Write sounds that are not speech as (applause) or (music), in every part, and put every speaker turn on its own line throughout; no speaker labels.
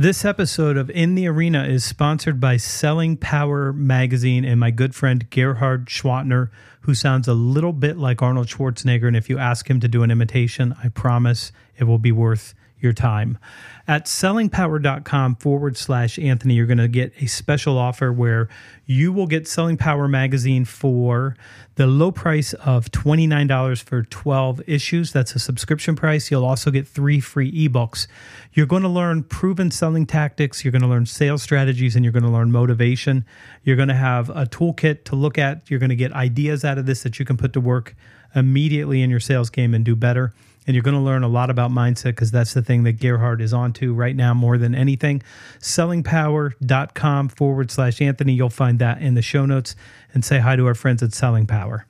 This episode of In the Arena is sponsored by Selling Power Magazine and my good friend Gerhard Gschwandtner, who sounds a little bit like Arnold Schwarzenegger. And if you ask him to do an imitation, I promise it will be worth your time. At sellingpower.com forward slash Anthony, you're going to get a special offer where you will get Selling Power magazine for the low price of $29 for 12 issues. That's a subscription price. You'll also get three free ebooks. You're going to learn proven selling tactics, you're going to learn sales strategies, and you're going to learn motivation. You're going to have a toolkit to look at. You're going to get ideas out of this that you can put to work immediately in your sales game and do better. And you're going to learn a lot about mindset because that's the thing that Gerhard is onto right now more than anything. Sellingpower.com forward slash Anthony. You'll find that in the show notes and say hi to our friends at Selling Power.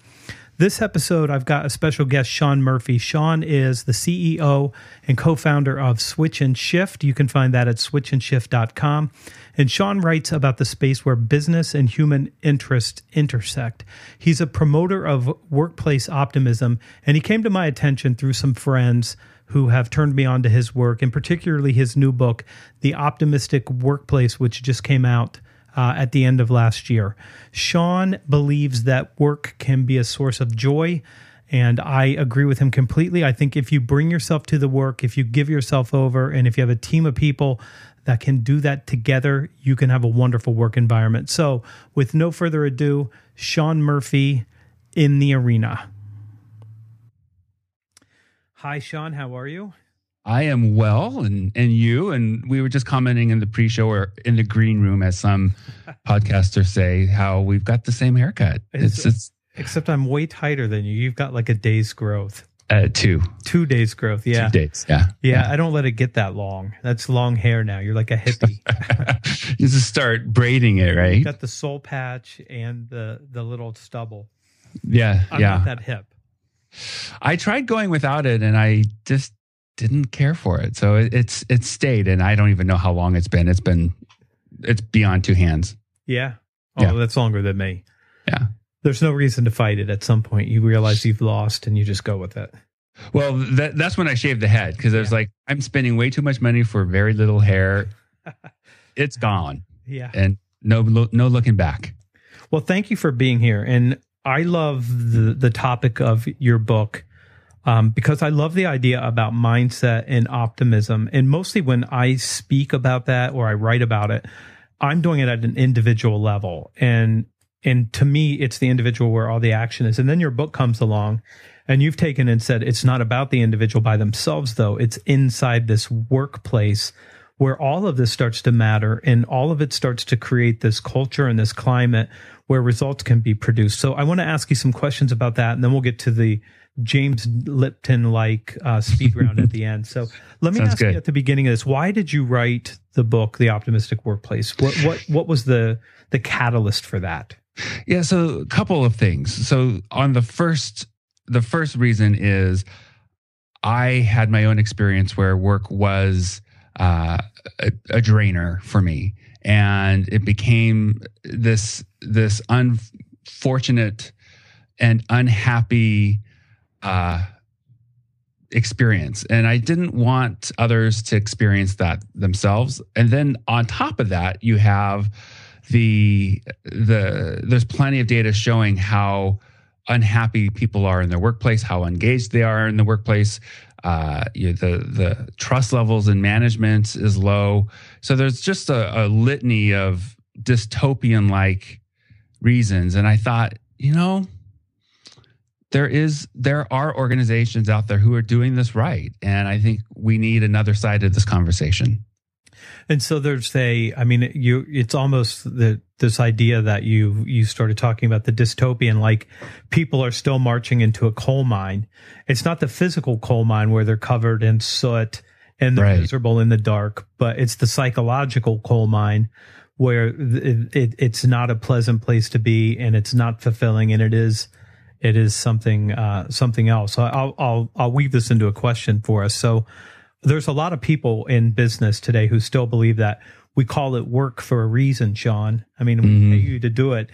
This episode, I've got a special guest, Shawn Murphy. Shawn is the CEO and co founder of Switch and Shift. You can find that at switchandshift.com. And Shawn writes about the space where business and human interest intersect. He's a promoter of workplace optimism, and he came to my attention through some friends who have turned me on to his work, and particularly his new book, The Optimistic Workplace, which just came out uh, at the end of last year. Shawn believes that work can be a source of joy. And I agree with him completely. I think if you bring yourself to the work, if you give yourself over, and if you have a team of people that can do that together, you can have a wonderful work environment. So, with no further ado, Shawn Murphy in the arena. Hi, Shawn. How are you?
I am well, and and you, and we were just commenting in the pre-show or in the green room, as some (laughs) podcasters say, how we've got the same haircut. It's it's
Except I'm way tighter than you. You've got like a day's growth,
uh, two
two days growth. Yeah.
two days. Yeah,
Yeah, I don't let it get that long. That's long hair now. You're like a hippie. (laughs)
you just start braiding it,
you
right?
got the soul patch and the the little stubble.
Yeah,
I'm
yeah.
not that hip.
I tried going without it, and I just didn't care for it. So it, it's it's stayed, and I don't even know how long it's been. It's been it's beyond two hands.
Yeah. Oh,
Yeah.
that's longer than me.
Yeah.
There's no reason to fight it. At some point, you realize you've lost, and you just go with it.
Well, that, that's when I shaved the head because I was
Yeah.
like, I'm spending way too much money for very little hair. (laughs) it's gone,
Yeah.
and no no looking back.
Well, thank you for being here. And I love the, the topic of your book um, because I love the idea about mindset and optimism. And mostly when I speak about that or I write about it, I'm doing it at an individual level. And and to me, it's the individual where all the action is. And then your book comes along and you've taken and said it's not about the individual by themselves, though. It's inside this workplace where all of this starts to matter and all of it starts to create this culture and this climate where results can be produced. So I want to ask you some questions about that, and then we'll get to the James Lipton like uh, speed round at the end. So let me
Sounds
ask you at the beginning of this: Why did you write the book, The Optimistic Workplace? What what what was the the catalyst for that?
Yeah, so a couple of things. So on the first the first reason is I had my own experience where work was uh, a, a drainer for me, and it became this this unfortunate and unhappy uh, experience, and I didn't want others to experience that themselves. And then on top of that, you have the the there's plenty of data showing how unhappy people are in their workplace, how engaged they are in the workplace. Uh, you know, the the trust levels in management is low. So there's just a, a litany of dystopian like reasons. And I thought, you know, there is there are organizations out there who are doing this right, and I think we need another side of this conversation.
And so there's a, I mean, you, it's almost the, this idea that you, you started talking about the dystopian, like people are still marching into a coal mine. It's not the physical coal mine where they're covered in soot and they're
Right.
miserable in the dark, but it's the psychological coal mine where it, it, it's not a pleasant place to be and it's not fulfilling and it is, it is something, uh, something else. So I'll, I'll, I'll weave this into a question for us. So, there's a lot of people in business today who still believe that we call it work for a reason, Shawn. I mean, we
Mhm.
pay you to do it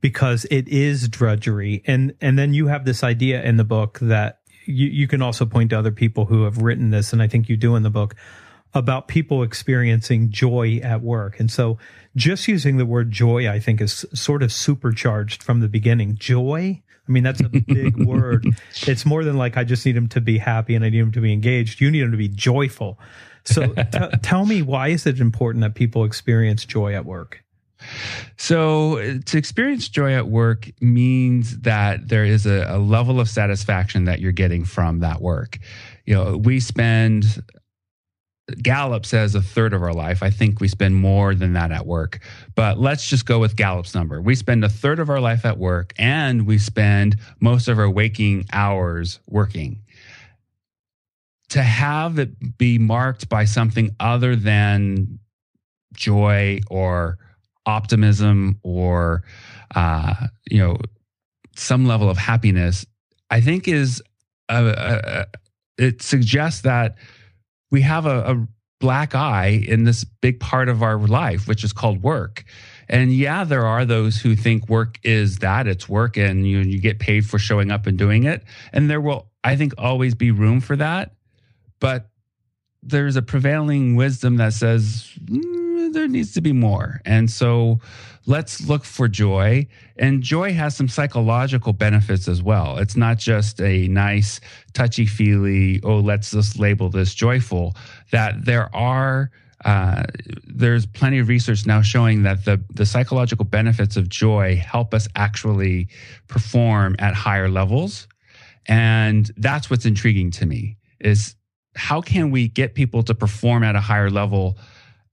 because it is drudgery. And and then you have this idea in the book that you, you can also point to other people who have written this, and I think you do in the book, about people experiencing joy at work. And so just using the word joy, I think, is sort of supercharged from the beginning. Joy? I mean, that's a big (laughs) word. It's more than like, I just need him to be happy and I need him to be engaged. You need him to be joyful. So (laughs) t- tell me, why is it important that people experience joy at work?
So, to experience joy at work means that there is a, a level of satisfaction that you're getting from that work. You know, we spend, Gallup says a third of our life. I think we spend more than that at work. But let's just go with Gallup's number. We spend a third of our life at work and we spend most of our waking hours working. To have it be marked by something other than joy or optimism or uh, you know some level of happiness i think is a, a, a- it suggests that we have a, a black eye in this big part of our life which is called work. And yeah there are those who think work is that it's work and you you get paid for showing up and doing it. And there will i think always be room for that. But there's a prevailing wisdom that says "Mm, there needs to be more. And so let's look for joy. And joy has some psychological benefits as well. It's not just a nice, touchy feely, oh, let's just label this joyful, that there are. Uh, there's plenty of research now showing that the, the psychological benefits of joy help us actually perform at higher levels. And that's what's intriguing to me is how can we get people to perform at a higher level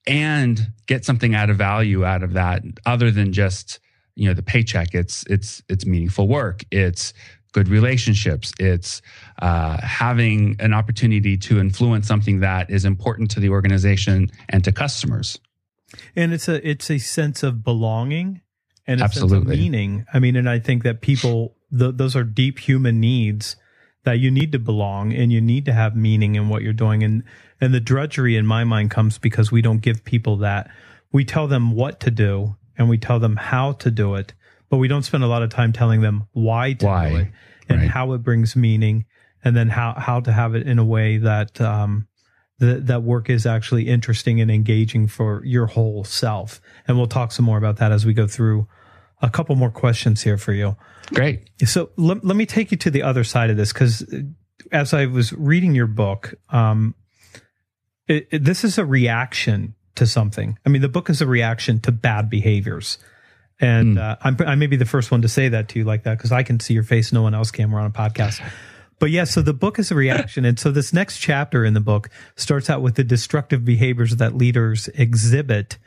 and get something out of value out of that other than just you know the paycheck it's it's it's meaningful work it's good relationships it's uh, having an opportunity to influence something that is important to the organization and to customers
And it's a it's a sense of belonging and a sense
Absolutely.
of meaning. I mean, and I think that people th- those are deep human needs that you need to belong and you need to have meaning in what you're doing. And and the drudgery in my mind comes because we don't give people that. We tell them what to do and we tell them how to do it, but we don't spend a lot of time telling them why to
Why,
do it and
right.
how it brings meaning and then how how to have it in a way that um that that work is actually interesting and engaging for your whole self. And we'll talk some more about that as we go through a couple more questions here for you.
great
So let, let me take you to the other side of this because as I was reading your book, um, it, it- this is a reaction to something. I mean, the book is a reaction to bad behaviors. And uh, I'm, I may be the first one to say that to you like that because I can see your face. No one else can. We're on a podcast. But yeah, so the book is a reaction. And so this next chapter in the book starts out with the destructive behaviors that leaders exhibit.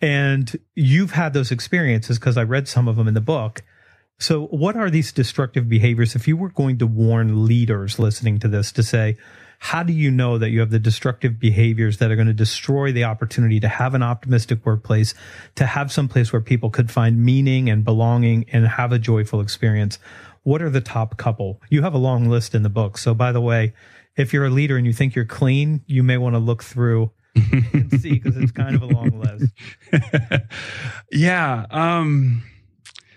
And you've had those experiences because I read some of them in the book. So, what are these destructive behaviors? If you were going to warn leaders listening to this to say, how do you know that you have the destructive behaviors that are going to destroy the opportunity to have an optimistic workplace, to have some place where people could find meaning and belonging and have a joyful experience? What are the top couple? You have a long list in the book. So, by the way, if you're a leader and you think you're clean, you may want to look through and see because it's kind of a long list. (laughs)
yeah um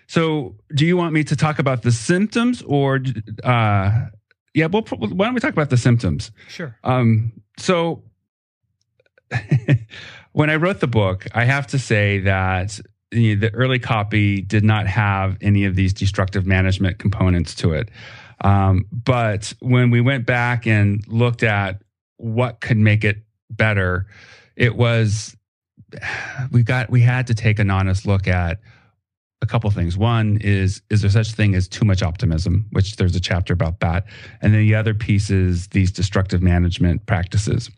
so do you want me to talk about the symptoms or uh yeah well why don't we talk about the symptoms
Sure.
Um, so (laughs) when I wrote the book, I have to say that the, the early copy did not have any of these destructive management components to it. Um, but when we went back and looked at what could make it better, it was (sighs) we got we had to take an honest look at a couple things. One is is there such thing as too much optimism, which there's a chapter about that, and then the other piece is these destructive management practices.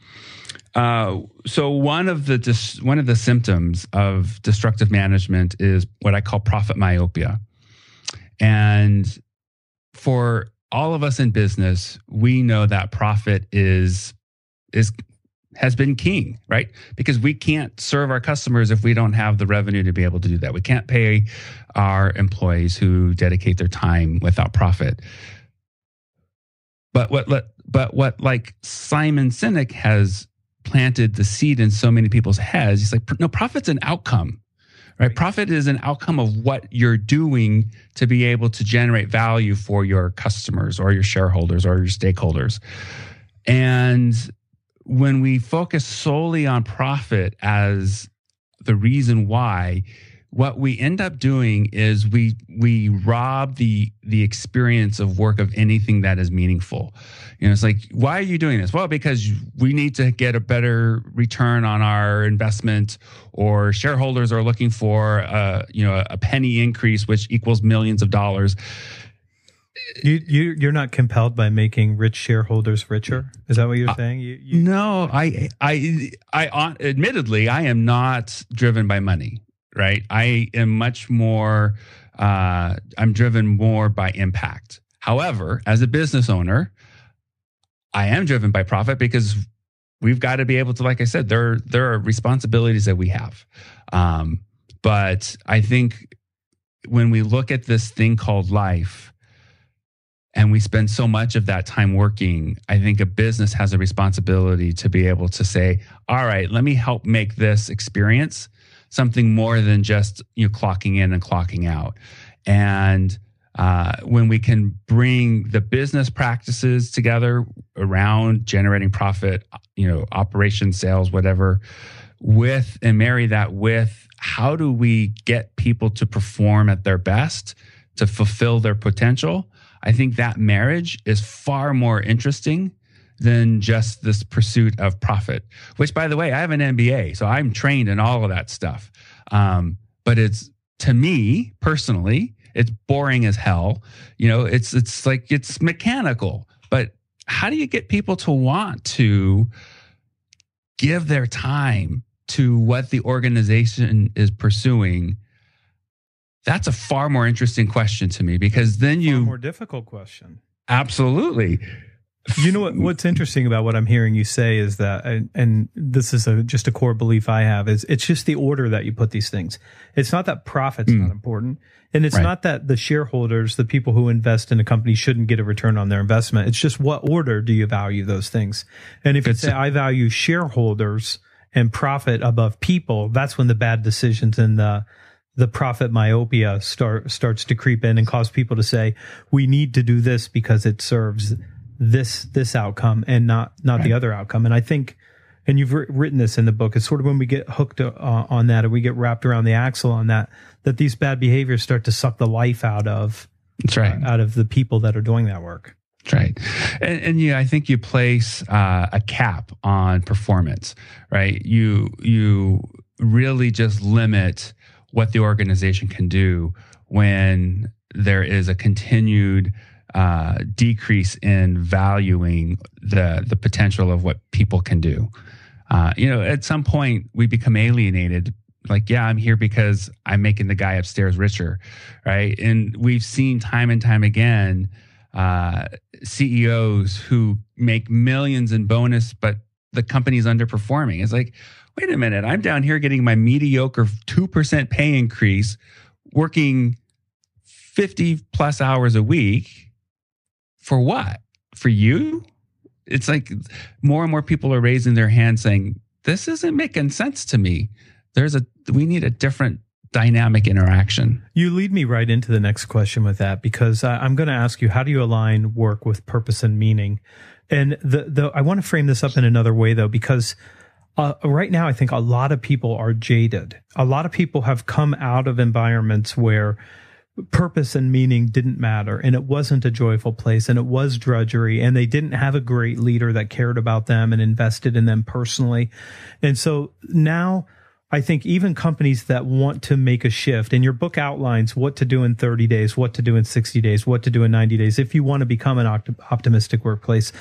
Uh, so one of the dis- one of the symptoms of destructive management is what I call profit myopia, and for all of us in business, we know that profit is is has been king, right? Because we can't serve our customers if we don't have the revenue to be able to do that. We can't pay our employees who dedicate their time without profit. But what but what like Simon Sinek has planted the seed in so many people's heads, he's like, no, profit's an outcome. Right? Profit is an outcome of what you're doing to be able to generate value for your customers or your shareholders or your stakeholders. And when we focus solely on profit as the reason why, what we end up doing is we we rob the the experience of work of anything that is meaningful. You know, it's like, why are you doing this? Well, because we need to get a better return on our investment, or shareholders are looking for a you know a penny increase, which equals millions of dollars.
You you you're not compelled by making rich shareholders richer. Is that what you're saying? You, you
No, I, I, I, on- admittedly, I am not driven by money, right? I am much more, uh, I'm driven more by impact. However, as a business owner, I am driven by profit because we've got to be able to, like I said, there, there are responsibilities that we have. Um, but I think when we look at this thing called life, and we spend so much of that time working, I think a business has a responsibility to be able to say, all right, let me help make this experience something more than just you know, clocking in and clocking out. And uh, when we can bring the business practices together around generating profit, you know, operations, sales, whatever, with and marry that with how do we get people to perform at their best to fulfill their potential? I think that marriage is far more interesting than just this pursuit of profit, which, by the way, I have an MBA, so I'm trained in all of that stuff. Um, but it's to me personally, it's boring as hell. You know, it's it's like it's mechanical. But how do you get people to want to give their time to what the organization is pursuing? That's a far more interesting question to me because then you
more difficult question.
absolutely
You know what? What's interesting about what I'm hearing you say is that, and, and this is a, just a core belief I have, is it's just the order that you put these things. It's not that profit's
Mm.
not important, and it's
Right.
not that the shareholders, the people who invest in a company, shouldn't get a return on their investment. It's just what order do you value those things? And if you say I value shareholders and profit above people, that's when the bad decisions and the the profit myopia start starts to creep in and cause people to say we need to do this because it serves this this outcome and not not the other outcome. And i think and you've written this in the book. It's sort of when we get hooked uh, on that and we get wrapped around the axle on that that these bad behaviors start to suck the life out of
that's right.
out of the people that are doing that work.
That's right. And, and yeah, I think you place uh, a cap on performance, right? You you really just limit what the organization can do when there is a continued uh, decrease in valuing the the potential of what people can do. Uh, you know, at some point we become alienated. Like, yeah, I'm here because I'm making the guy upstairs richer, right? And we've seen time and time again uh, CEOs who make millions in bonus, but the company's underperforming. It's like, wait a minute, I'm down here getting my mediocre 2% pay increase, working 50 plus hours a week for what? For you? It's like more and more people are raising their hands saying, this isn't making sense to me. There's a, we need a different dynamic interaction.
You lead me right into the next question with that because I, I'm going to ask you how do you align work with purpose and meaning? And the the I want to frame this up in another way though because uh, right now I think a lot of people are jaded. A lot of people have come out of environments where purpose and meaning didn't matter and it wasn't a joyful place and it was drudgery and they didn't have a great leader that cared about them and invested in them personally. And so now I think even companies that want to make a shift, and your book outlines what to do in 30 days, what to do in 60 days, what to do in 90 days, if you want to become an opt- optimistic workplace.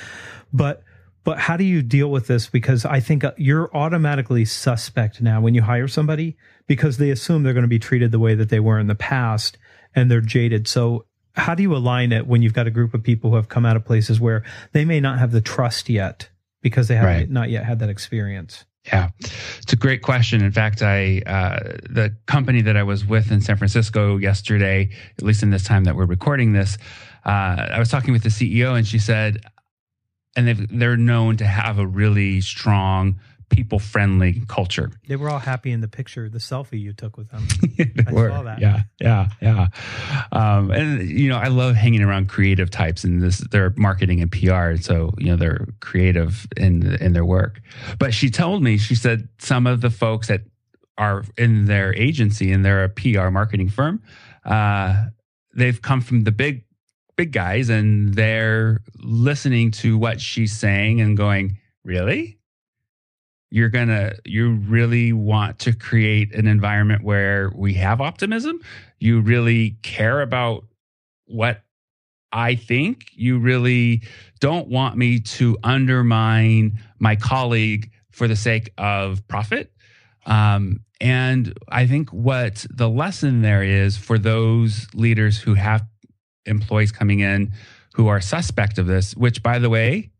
But but how do you deal with this? Because I think uh, you're automatically suspect now when you hire somebody because they assume they're going to be treated the way that they were in the past and they're jaded. So how do you align it when you've got a group of people who have come out of places where they may not have the trust yet because they have
Right.
not yet had that experience?
Yeah, it's a great question. In fact, I uh, the company that I was with in San Francisco yesterday, at least in this time that we're recording this, uh, I was talking with the CEO, and she said, and they're known to have a really strong, people friendly culture.
They were all happy in the picture, the selfie you took with them. (laughs) I
were.
saw that.
Yeah, yeah, yeah. Um, and you know, I love hanging around creative types, and this they're marketing and PR, so you know they're creative in in their work. But she told me, she said some of the folks that are in their agency and they're a PR marketing firm, uh, they've come from the big big guys, and they're listening to what she's saying and going, really? You're gonna you really want to create an environment where we have optimism? You really care about what i think? You really don't want me to undermine my colleague for the sake of profit? Um, and i think what the lesson there is for those leaders who have employees coming in who are suspect of this which by the way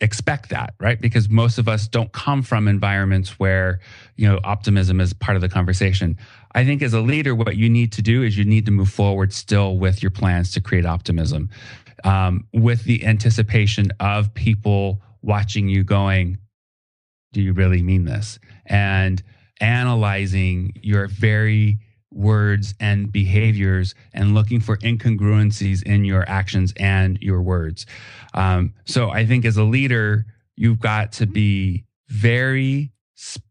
expect that, right? Because most of us don't come from environments where, you know, optimism is part of the conversation. I think as a leader, what you need to do is you need to move forward still with your plans to create optimism, um, with the anticipation of people watching you going, do you really mean this? And analyzing your very words and behaviors and looking for incongruencies in your actions and your words. Um, so I think as a leader, you've got to be very sp-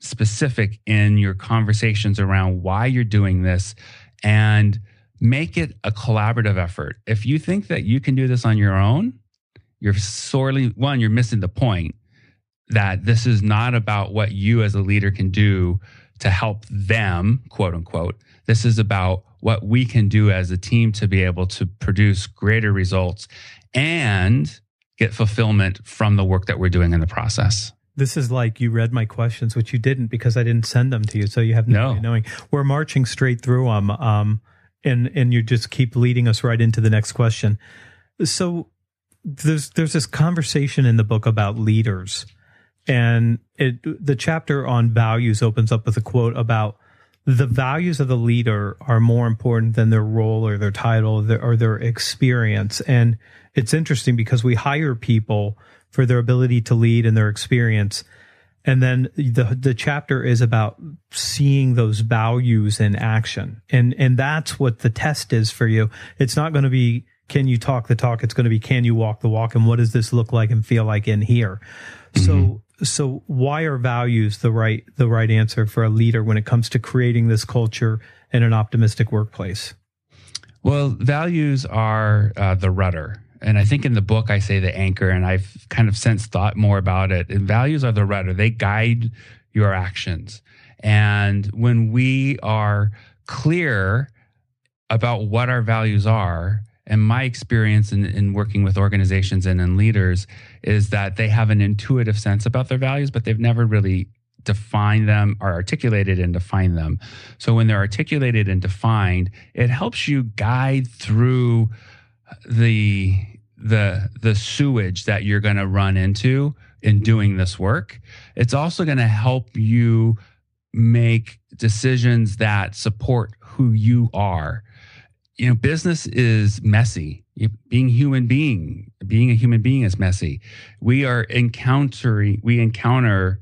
specific in your conversations around why you're doing this and make it a collaborative effort. If you think that you can do this on your own, you're sorely, one, you're missing the point that this is not about what you as a leader can do to help them, quote unquote. This is about what we can do as a team to be able to produce greater results and get fulfillment from the work that we're doing in the process.
This is like you read my questions, which you didn't because I didn't send them to you, so you have no,
No.
knowing. We're marching straight through them, um, and and you just keep leading us right into the next question. So there's there's this conversation in the book about leaders, and it the chapter on values opens up with a quote about the values of the leader are more important than their role or their title or their, or their experience. And it's interesting because we hire people for their ability to lead and their experience. And then the the chapter is about seeing those values in action. And and that's what the test is for you. It's not going to be can you talk the talk? It's going to be can you walk the walk and what does this look like and feel like in here? So mm-hmm. So why are values the right the right answer for a leader when it comes to creating this culture in an optimistic workplace?
Well, values are uh, the rudder. And I think in the book, I say the anchor, and I've kind of since thought more about it. And values are the rudder, they guide your actions. And when we are clear about what our values are, and my experience in, in working with organizations and in leaders is that they have an intuitive sense about their values, but they've never really defined them or articulated and defined them. So when they're articulated and defined, it helps you guide through the the the sewage that you're going to run into in doing this work. It's also going to help you make decisions that support who you are. You know, business is messy. Being human being, being a human being is messy. We are encountering, we encounter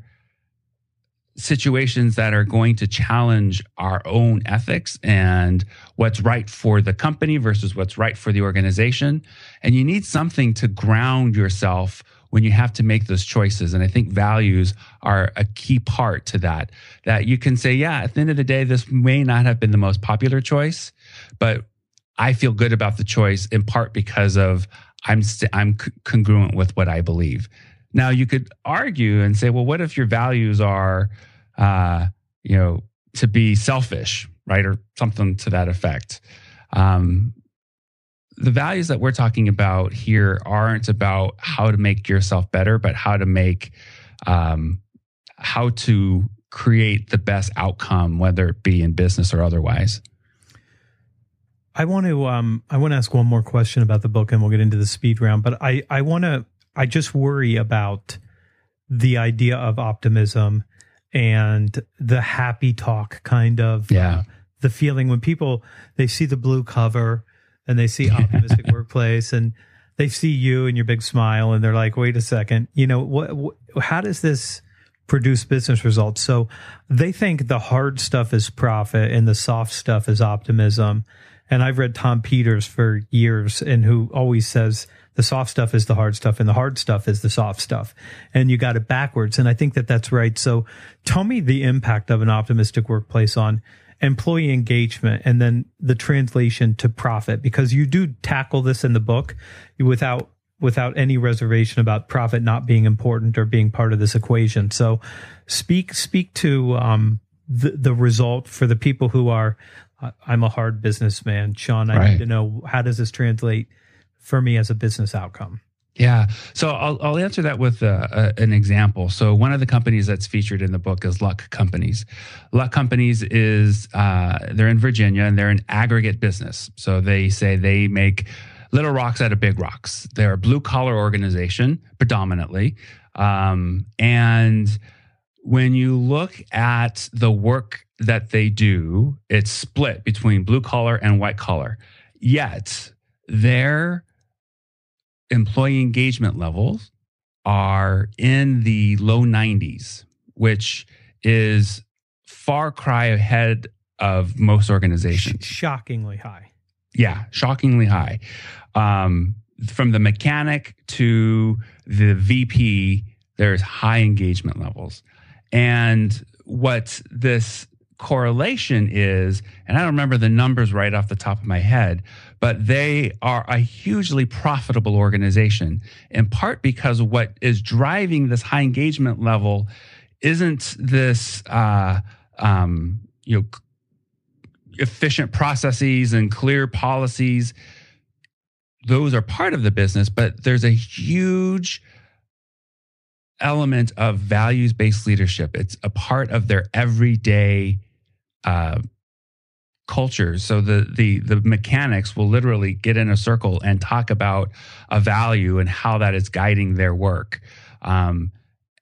situations that are going to challenge our own ethics and what's right for the company versus what's right for the organization. And you need something to ground yourself when you have to make those choices. And I think values are a key part to that. That you can say, yeah, at the end of the day, this may not have been the most popular choice, but I feel good about the choice in part because of I'm st- I'm c- congruent with what I believe. Now you could argue and say, well, what if your values are, uh, you know, to be selfish, right, or something to that effect? Um, the values that we're talking about here aren't about how to make yourself better, but how to make, um, how to create the best outcome, whether it be in business or otherwise.
I want to um I want to ask one more question about the book and we'll get into the speed round, but I I want to I just worry about the idea of optimism and the happy talk kind of
Yeah.
uh, the feeling when people they see the blue cover and they see (laughs) optimistic workplace and they see you and your big smile and they're like wait a second you know what, what how does this produce business results so they think the hard stuff is profit and the soft stuff is optimism and I've read Tom Peters for years and who always says the soft stuff is the hard stuff and the hard stuff is the soft stuff. And you got it backwards. And I think that that's right. So tell me the impact of an optimistic workplace on employee engagement and then the translation to profit because you do tackle this in the book without without any reservation about profit not being important or being part of this equation. So speak speak to um the, the result for the people who are I'm a hard businessman. Shawn, I
Right.
need to know how does this translate for me as a business outcome?
Yeah. So I'll, I'll answer that with uh, a, an example. So one of the companies that's featured in the book is Luck Companies. Luck Companies is uh, they're in Virginia and they're an aggregate business. So they say they make little rocks out of big rocks. They're a blue collar organization predominantly, um, and when you look at the work that they do, it's split between blue collar and white collar. Yet their employee engagement levels are in the low 90s, which is far cry ahead of most organizations.
shockingly high.
Yeah, shockingly high. Um, from the mechanic to the VP, there's high engagement levels. And what this correlation is, and I don't remember the numbers right off the top of my head, but they are a hugely profitable organization, in part because what is driving this high engagement level isn't this, uh, um, you know, efficient processes and clear policies. Those are part of the business, but there's a huge element of values based leadership. It's a part of their everyday uh, culture. So the the the mechanics will literally get in a circle and talk about a value and how that is guiding their work. Um,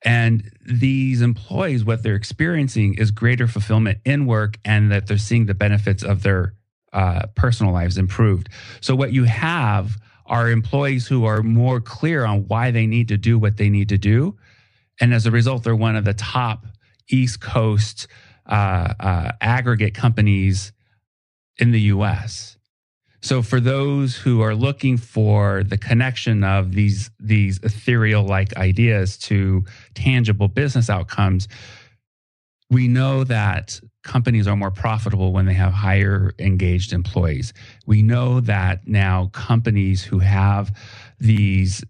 and these employees, what they're experiencing is greater fulfillment in work, and that they're seeing the benefits of their uh, personal lives improved. So what you have are employees who are more clear on why they need to do what they need to do, and as a result, they're one of the top East Coast uh, uh, aggregate companies in the U.S. So for those who are looking for the connection of these these ethereal like ideas to tangible business outcomes, we know that companies are more profitable when they have higher engaged employees. We know that now companies who have these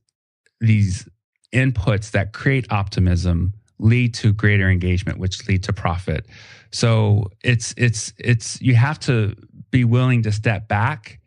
these inputs that create optimism lead to greater engagement which lead to profit. So it's it's it's you have to be willing to step back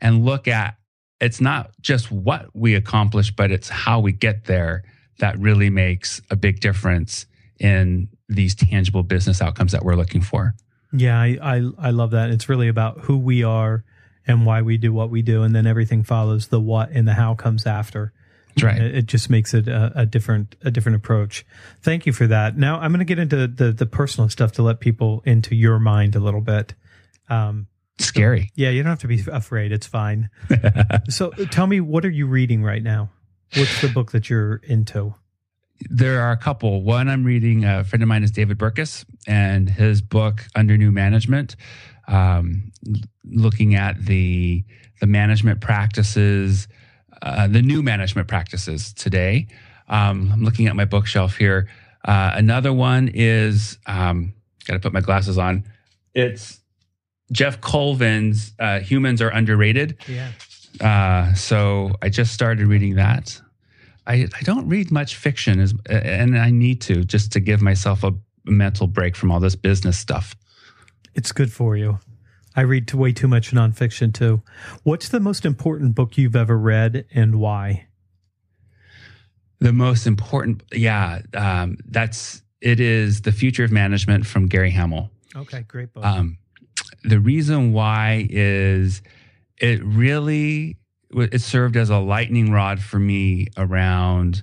and look at it's not just what we accomplish but it's how we get there that really makes a big difference in these tangible business outcomes that we're looking for.
Yeah, I, I I love that. It's really about who we are and why we do what we do, and then everything follows. The what and the how comes after.
That's right.
It, just makes it a, a different a different approach. Thank you for that. Now I'm going to get into the the personal stuff to let people into your mind a little bit. Um,
Scary.
yeah, you don't have to be afraid. It's fine. (laughs) so tell me, what are you reading right now? What's the book that you're into?
there are a couple. One I'm reading, a friend of mine is David Burkus, and his book Under New Management, um, looking at the the management practices, uh, the new management practices today. Um, I'm looking at my bookshelf here. Uh, another one is um, got to put my glasses on. It's Geoff Colvin's uh, "Humans Are Underrated."
Yeah.
Uh, so I just started reading that. I, I don't read much fiction, as, and I need to just to give myself a mental break from all this business stuff.
It's good for you. I read way too much nonfiction too. What's the most important book you've ever read and why?
The most important, yeah, um, that's it is the future of management from Gary Hamel.
Okay, great book.
Um, the reason why is it really it served as a lightning rod for me around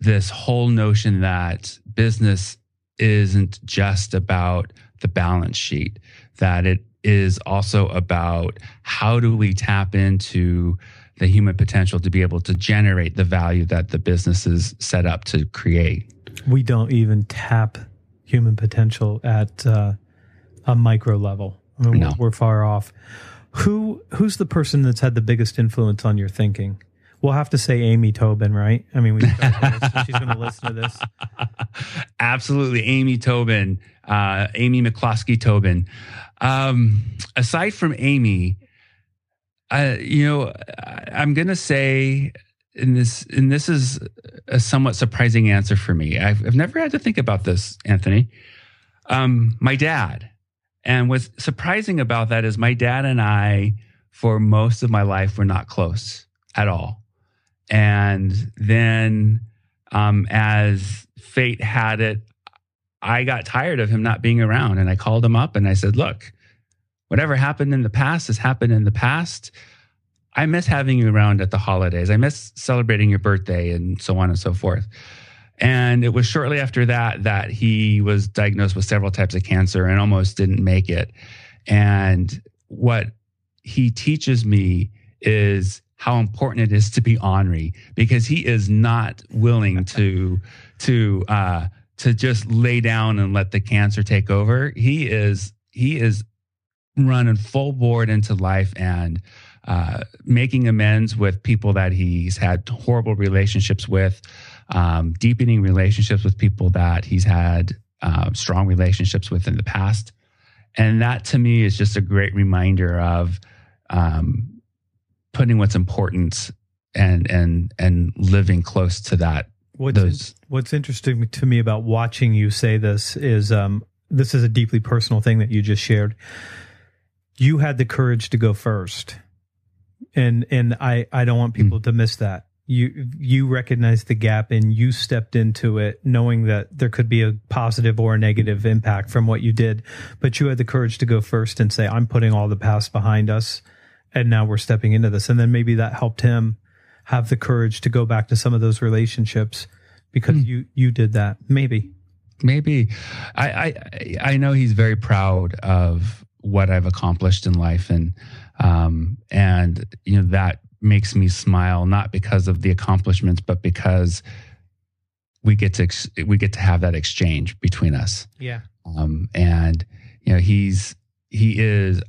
this whole notion that business isn't just about the balance sheet that it is also about how do we tap into the human potential to be able to generate the value that the business is set up to create
we don't even tap human potential at uh, a micro level. I mean,
No.
we're, we're far off. Who who's the person that's had the biggest influence on your thinking? We'll have to say Amy Tobin, right? I mean, we (laughs) she's going to listen to this.
Absolutely, Amy Tobin, uh, Amy McCloskey Tobin. Um, aside from Amy, uh, you know, I, I'm gonna say, and this, and this is a somewhat surprising answer for me. I've, I've never had to think about this, Anthony. Um, my dad, and what's surprising about that is my dad and I, for most of my life, were not close at all. And then, um, as fate had it, I got tired of him not being around. And I called him up and I said, Look, whatever happened in the past has happened in the past. I miss having you around at the holidays. I miss celebrating your birthday and so on and so forth. And it was shortly after that that he was diagnosed with several types of cancer and almost didn't make it. And what he teaches me is how important it is to be ornery because he is not willing (laughs) to to uh to just lay down and let the cancer take over. He is he is running full board into life and uh, making amends with people that he's had horrible relationships with, um, deepening relationships with people that he's had uh, strong relationships with in the past. And that to me is just a great reminder of um, putting what's important and and and living close to that.
What's
Those-
What's interesting to me about watching you say this is um, this is a deeply personal thing that you just shared. You had the courage to go first, and and I I don't want people to miss that. You you recognized the gap and you stepped into it, knowing that there could be a positive or a negative impact from what you did, but you had the courage to go first and say, "I'm putting all the past behind us, and now we're stepping into this." And then maybe that helped him have the courage to go back to some of those relationships because
Hmm.
you you did that maybe
Maybe I, I I know he's very proud of what I've accomplished in life, and um, and you know that makes me smile not because of the accomplishments, but because we get to ex- we get to have that exchange between us.
yeah
Um, and you know he's he is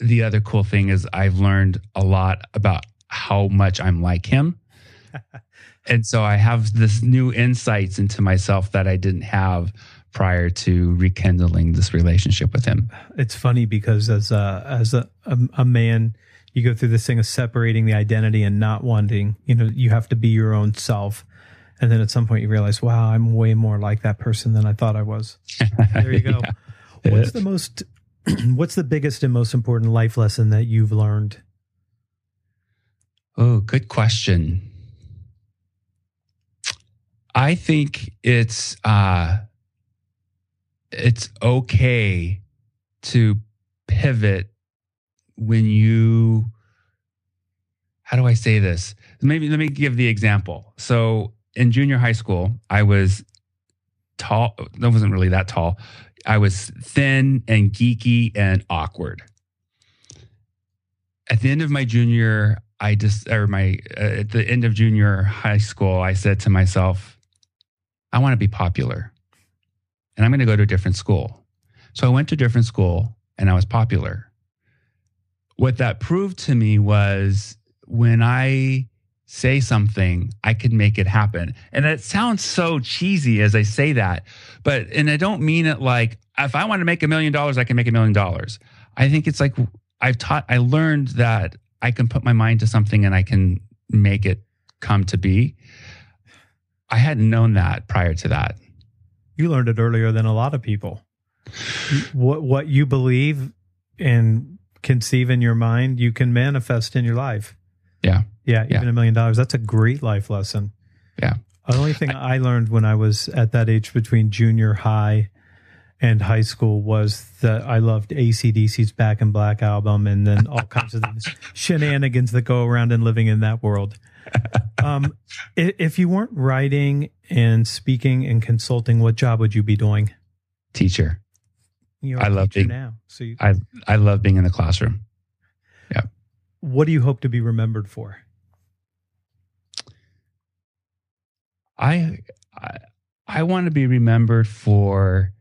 the other cool thing is I've learned a lot about how much I'm like him. (laughs) and so I have this new insights into myself that I didn't have prior to rekindling this relationship with him.
it's funny because as a as a, a a man you go through this thing of separating the identity and not wanting you know you have to be your own self. And then at some point you realize wow i'm way more like that person than i thought i was. (laughs) There you go. What's the most (clears throat) what's the biggest and most important life lesson that you've learned
Oh, good question. I think it's uh it's okay to pivot when you how do I say this? Maybe let me give the example. So in junior high school, I was tall. I wasn't really that tall. I was thin and geeky and awkward. At the end of my junior, I just or my uh, at the end of junior high school, I said to myself, I want to be popular, and I'm going to go to a different school. So I went to a different school, and I was popular. What that proved to me was when I say something, I could make it happen. And it sounds so cheesy as I say that, but, and I don't mean it like, if I want to make a million dollars, I can make a million dollars. I think it's like, I've taught, I learned that I can put my mind to something and I can make it come to be. I hadn't known that prior to that.
You learned it earlier than a lot of people. what what you believe and conceive in your mind, you can manifest in your life.
Yeah.
Yeah,
Yeah.
even a million dollars. That's a great life lesson.
Yeah.
The only thing I, learned when I was at that age between junior high and high school was that I loved ACDC's Back in Black album and then all (laughs) kinds of shenanigans that go around and living in that world. Um, i- if you weren't writing and speaking and consulting, what job would you be doing?
Teacher.
You're
I
a
love
teacher
being-
now. So you,
I I love being in the classroom.
What do you hope to be remembered for?
I I, I want to be remembered for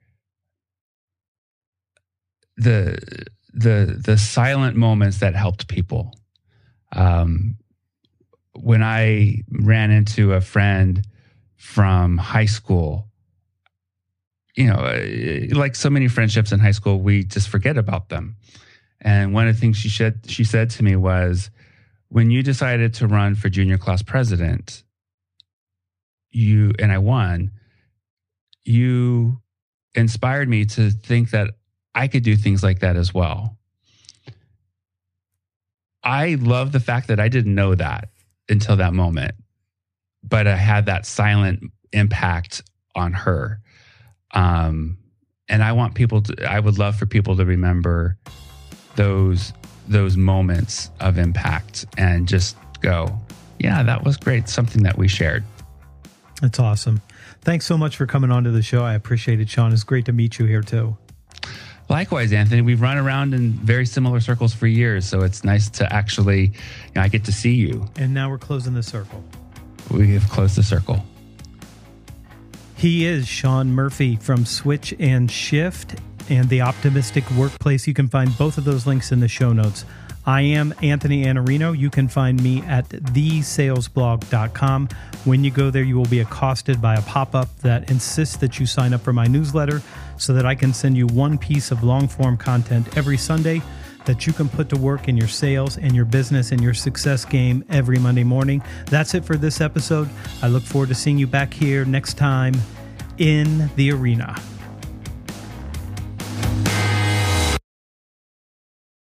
the the the silent moments that helped people. Um, when I ran into a friend from high school, you know, like so many friendships in high school, we just forget about them. And one of the things she said she said to me was, when you decided to run for junior class president, you and I won, you inspired me to think that I could do things like that as well. I love the fact that I didn't know that until that moment, but I had that silent impact on her. Um, and I want people to, I would love for people to remember those those moments of impact and just go, yeah, that was great. Something that we shared.
That's awesome. Thanks so much for coming on to the show. I appreciate it, Shawn. It's great to meet you here too.
Likewise, Anthony, we've run around in very similar circles for years, so it's nice to actually, you know, I get to see you.
And now we're closing the circle.
We have closed the circle.
He is Shawn Murphy from Switch and Shift and the Optimistic Workplace. You can find both of those links in the show notes. I am Anthony Iannarino. You can find me at thesalesblog.com. When you go there, you will be accosted by a pop up that insists that you sign up for my newsletter so that I can send you one piece of long form content every Sunday that you can put to work in your sales and your business and your success game every Monday morning. That's it for this episode. I look forward to seeing you back here next time in the arena.